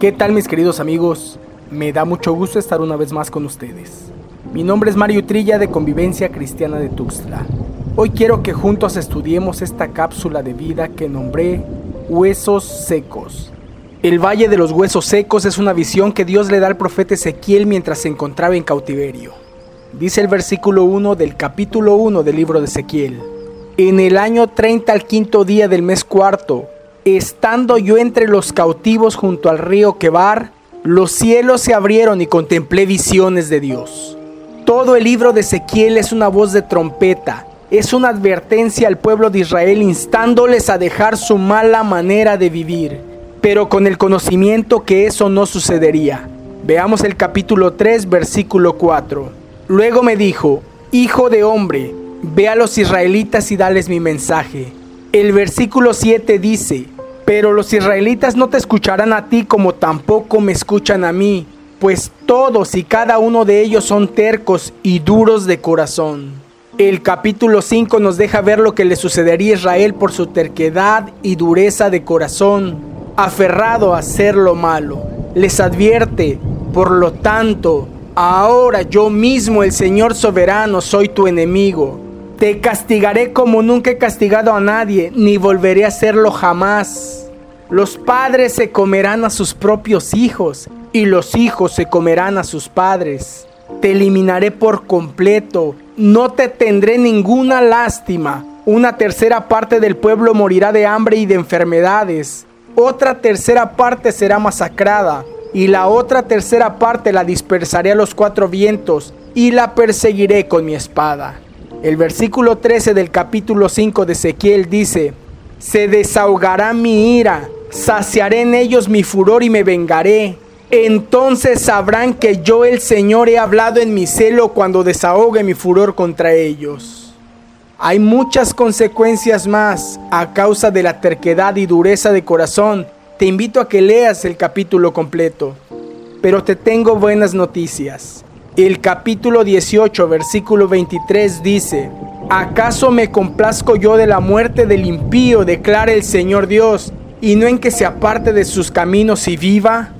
¿Qué tal mis queridos amigos? Me da mucho gusto estar una vez más con ustedes. Mi nombre es Mario Trilla de Convivencia Cristiana de Tuxtla. Hoy quiero que juntos estudiemos esta cápsula de vida que nombré Huesos Secos. El Valle de los Huesos Secos es una visión que Dios le da al profeta Ezequiel mientras se encontraba en cautiverio. Dice el versículo 1 del capítulo 1 del libro de Ezequiel. En el año 30 al quinto día del mes cuarto, Estando yo entre los cautivos junto al río Quebar, los cielos se abrieron y contemplé visiones de Dios. Todo el libro de Ezequiel es una voz de trompeta, es una advertencia al pueblo de Israel instándoles a dejar su mala manera de vivir, pero con el conocimiento que eso no sucedería. Veamos el capítulo 3, versículo 4. Luego me dijo, Hijo de hombre, ve a los israelitas y dales mi mensaje. El versículo 7 dice, pero los israelitas no te escucharán a ti como tampoco me escuchan a mí, pues todos y cada uno de ellos son tercos y duros de corazón. El capítulo 5 nos deja ver lo que le sucedería a Israel por su terquedad y dureza de corazón, aferrado a hacer lo malo. Les advierte, por lo tanto, ahora yo mismo, el Señor soberano, soy tu enemigo. Te castigaré como nunca he castigado a nadie, ni volveré a hacerlo jamás. Los padres se comerán a sus propios hijos y los hijos se comerán a sus padres. Te eliminaré por completo, no te tendré ninguna lástima. Una tercera parte del pueblo morirá de hambre y de enfermedades. Otra tercera parte será masacrada y la otra tercera parte la dispersaré a los cuatro vientos y la perseguiré con mi espada. El versículo 13 del capítulo 5 de Ezequiel dice, se desahogará mi ira saciaré en ellos mi furor y me vengaré. Entonces sabrán que yo el Señor he hablado en mi celo cuando desahogue mi furor contra ellos. Hay muchas consecuencias más a causa de la terquedad y dureza de corazón. Te invito a que leas el capítulo completo. Pero te tengo buenas noticias. El capítulo 18, versículo 23 dice, ¿acaso me complazco yo de la muerte del impío? declara el Señor Dios y no en que se aparte de sus caminos y viva?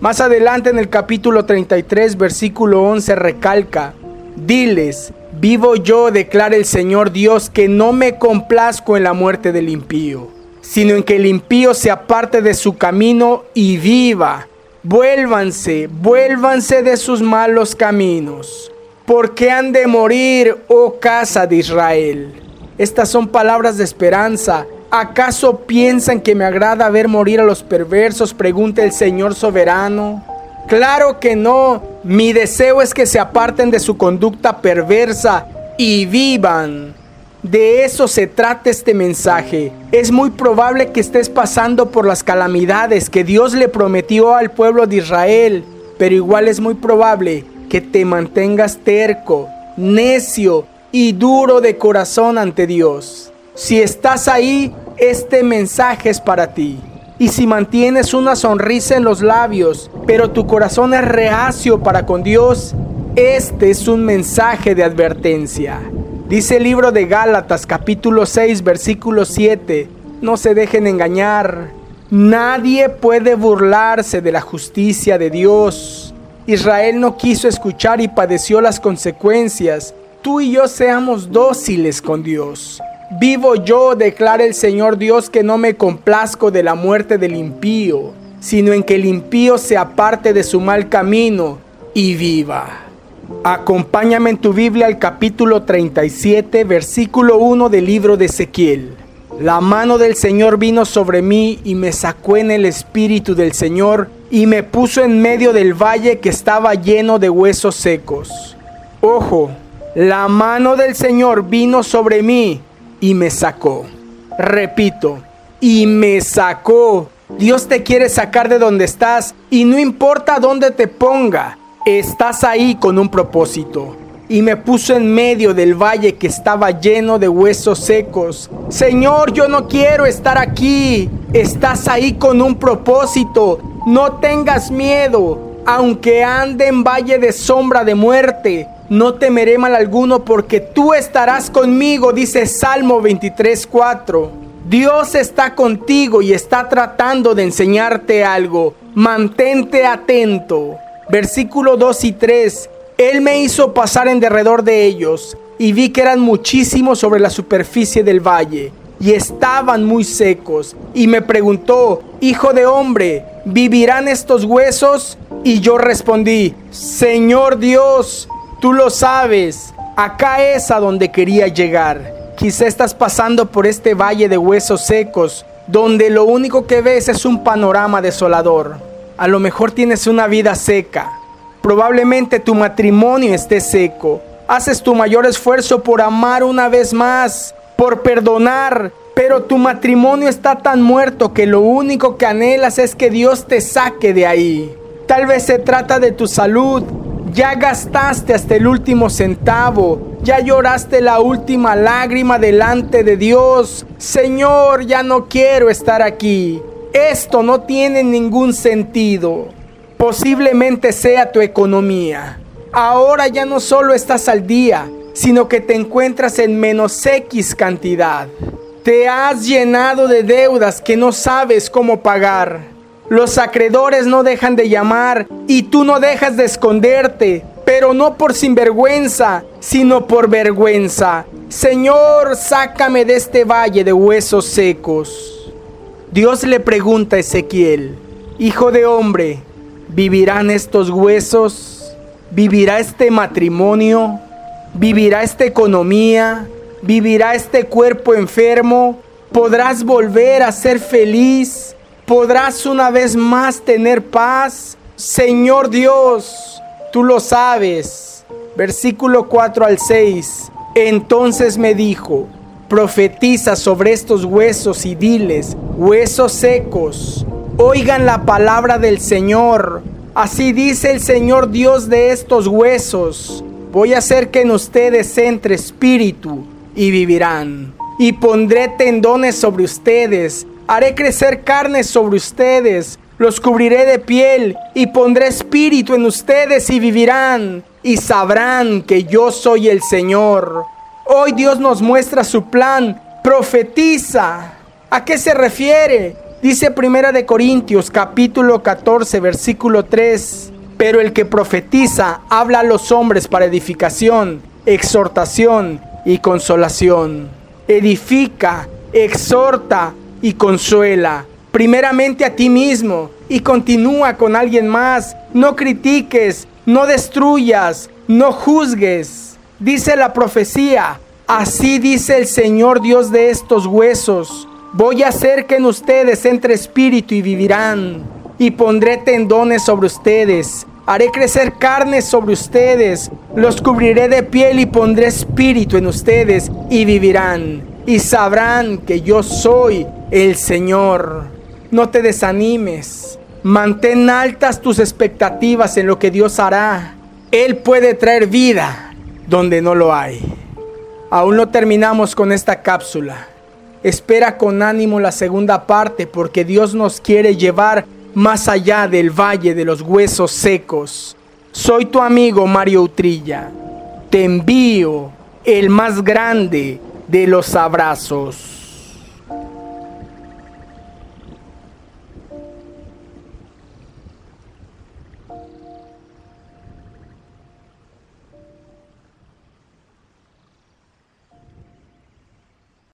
Más adelante en el capítulo 33, versículo 11 recalca, diles, vivo yo, declara el Señor Dios, que no me complazco en la muerte del impío, sino en que el impío se aparte de su camino y viva. Vuélvanse, vuélvanse de sus malos caminos, porque han de morir, oh casa de Israel. Estas son palabras de esperanza ¿Acaso piensan que me agrada ver morir a los perversos? Pregunta el Señor soberano. Claro que no. Mi deseo es que se aparten de su conducta perversa y vivan. De eso se trata este mensaje. Es muy probable que estés pasando por las calamidades que Dios le prometió al pueblo de Israel, pero igual es muy probable que te mantengas terco, necio y duro de corazón ante Dios. Si estás ahí, este mensaje es para ti. Y si mantienes una sonrisa en los labios, pero tu corazón es reacio para con Dios, este es un mensaje de advertencia. Dice el libro de Gálatas capítulo 6 versículo 7, no se dejen engañar, nadie puede burlarse de la justicia de Dios. Israel no quiso escuchar y padeció las consecuencias. Tú y yo seamos dóciles con Dios. Vivo yo, declara el Señor Dios, que no me complazco de la muerte del impío, sino en que el impío se aparte de su mal camino y viva. Acompáñame en tu Biblia al capítulo 37, versículo 1 del libro de Ezequiel. La mano del Señor vino sobre mí y me sacó en el espíritu del Señor y me puso en medio del valle que estaba lleno de huesos secos. Ojo, la mano del Señor vino sobre mí y me sacó. Repito, y me sacó. Dios te quiere sacar de donde estás y no importa dónde te ponga, estás ahí con un propósito. Y me puso en medio del valle que estaba lleno de huesos secos. Señor, yo no quiero estar aquí. Estás ahí con un propósito. No tengas miedo. Aunque ande en valle de sombra de muerte, no temeré mal alguno porque tú estarás conmigo, dice Salmo 23.4. Dios está contigo y está tratando de enseñarte algo. mantente atento. Versículo 2 y 3. Él me hizo pasar en derredor de ellos, y vi que eran muchísimos sobre la superficie del valle, y estaban muy secos. Y me preguntó, Hijo de hombre, ¿vivirán estos huesos? Y yo respondí, Señor Dios, tú lo sabes. Acá es a donde quería llegar. Quizá estás pasando por este valle de huesos secos, donde lo único que ves es un panorama desolador. A lo mejor tienes una vida seca. Probablemente tu matrimonio esté seco. Haces tu mayor esfuerzo por amar una vez más, por perdonar, pero tu matrimonio está tan muerto que lo único que anhelas es que Dios te saque de ahí. Tal vez se trata de tu salud, ya gastaste hasta el último centavo. Ya lloraste la última lágrima delante de Dios. Señor, ya no quiero estar aquí. Esto no tiene ningún sentido. Posiblemente sea tu economía. Ahora ya no solo estás al día, sino que te encuentras en menos X cantidad. Te has llenado de deudas que no sabes cómo pagar. Los acreedores no dejan de llamar y tú no dejas de esconderte, pero no por sinvergüenza, sino por vergüenza. Señor, sácame de este valle de huesos secos. Dios le pregunta a Ezequiel, Hijo de hombre, ¿vivirán estos huesos? ¿Vivirá este matrimonio? ¿Vivirá esta economía? ¿Vivirá este cuerpo enfermo? ¿Podrás volver a ser feliz? Podrás una vez más tener paz. Señor Dios, tú lo sabes. Versículo 4 al 6. Entonces me dijo, profetiza sobre estos huesos y diles, huesos secos, oigan la palabra del Señor. Así dice el Señor Dios de estos huesos. Voy a hacer que en ustedes entre espíritu y vivirán. Y pondré tendones sobre ustedes Haré crecer carne sobre ustedes, los cubriré de piel y pondré espíritu en ustedes y vivirán y sabrán que yo soy el Señor. Hoy Dios nos muestra su plan, profetiza. ¿A qué se refiere? Dice Primera de Corintios capítulo 14 versículo 3. Pero el que profetiza habla a los hombres para edificación, exhortación y consolación. Edifica, exhorta, y consuela. Primeramente a ti mismo y continúa con alguien más. No critiques, no destruyas, no juzgues. Dice la profecía, así dice el Señor Dios de estos huesos. Voy a hacer que en ustedes entre espíritu y vivirán. Y pondré tendones sobre ustedes. Haré crecer carne sobre ustedes. Los cubriré de piel y pondré espíritu en ustedes y vivirán. Y sabrán que yo soy el Señor. No te desanimes. Mantén altas tus expectativas en lo que Dios hará. Él puede traer vida donde no lo hay. Aún no terminamos con esta cápsula. Espera con ánimo la segunda parte porque Dios nos quiere llevar más allá del valle de los huesos secos. Soy tu amigo Mario Utrilla. Te envío el más grande de los abrazos.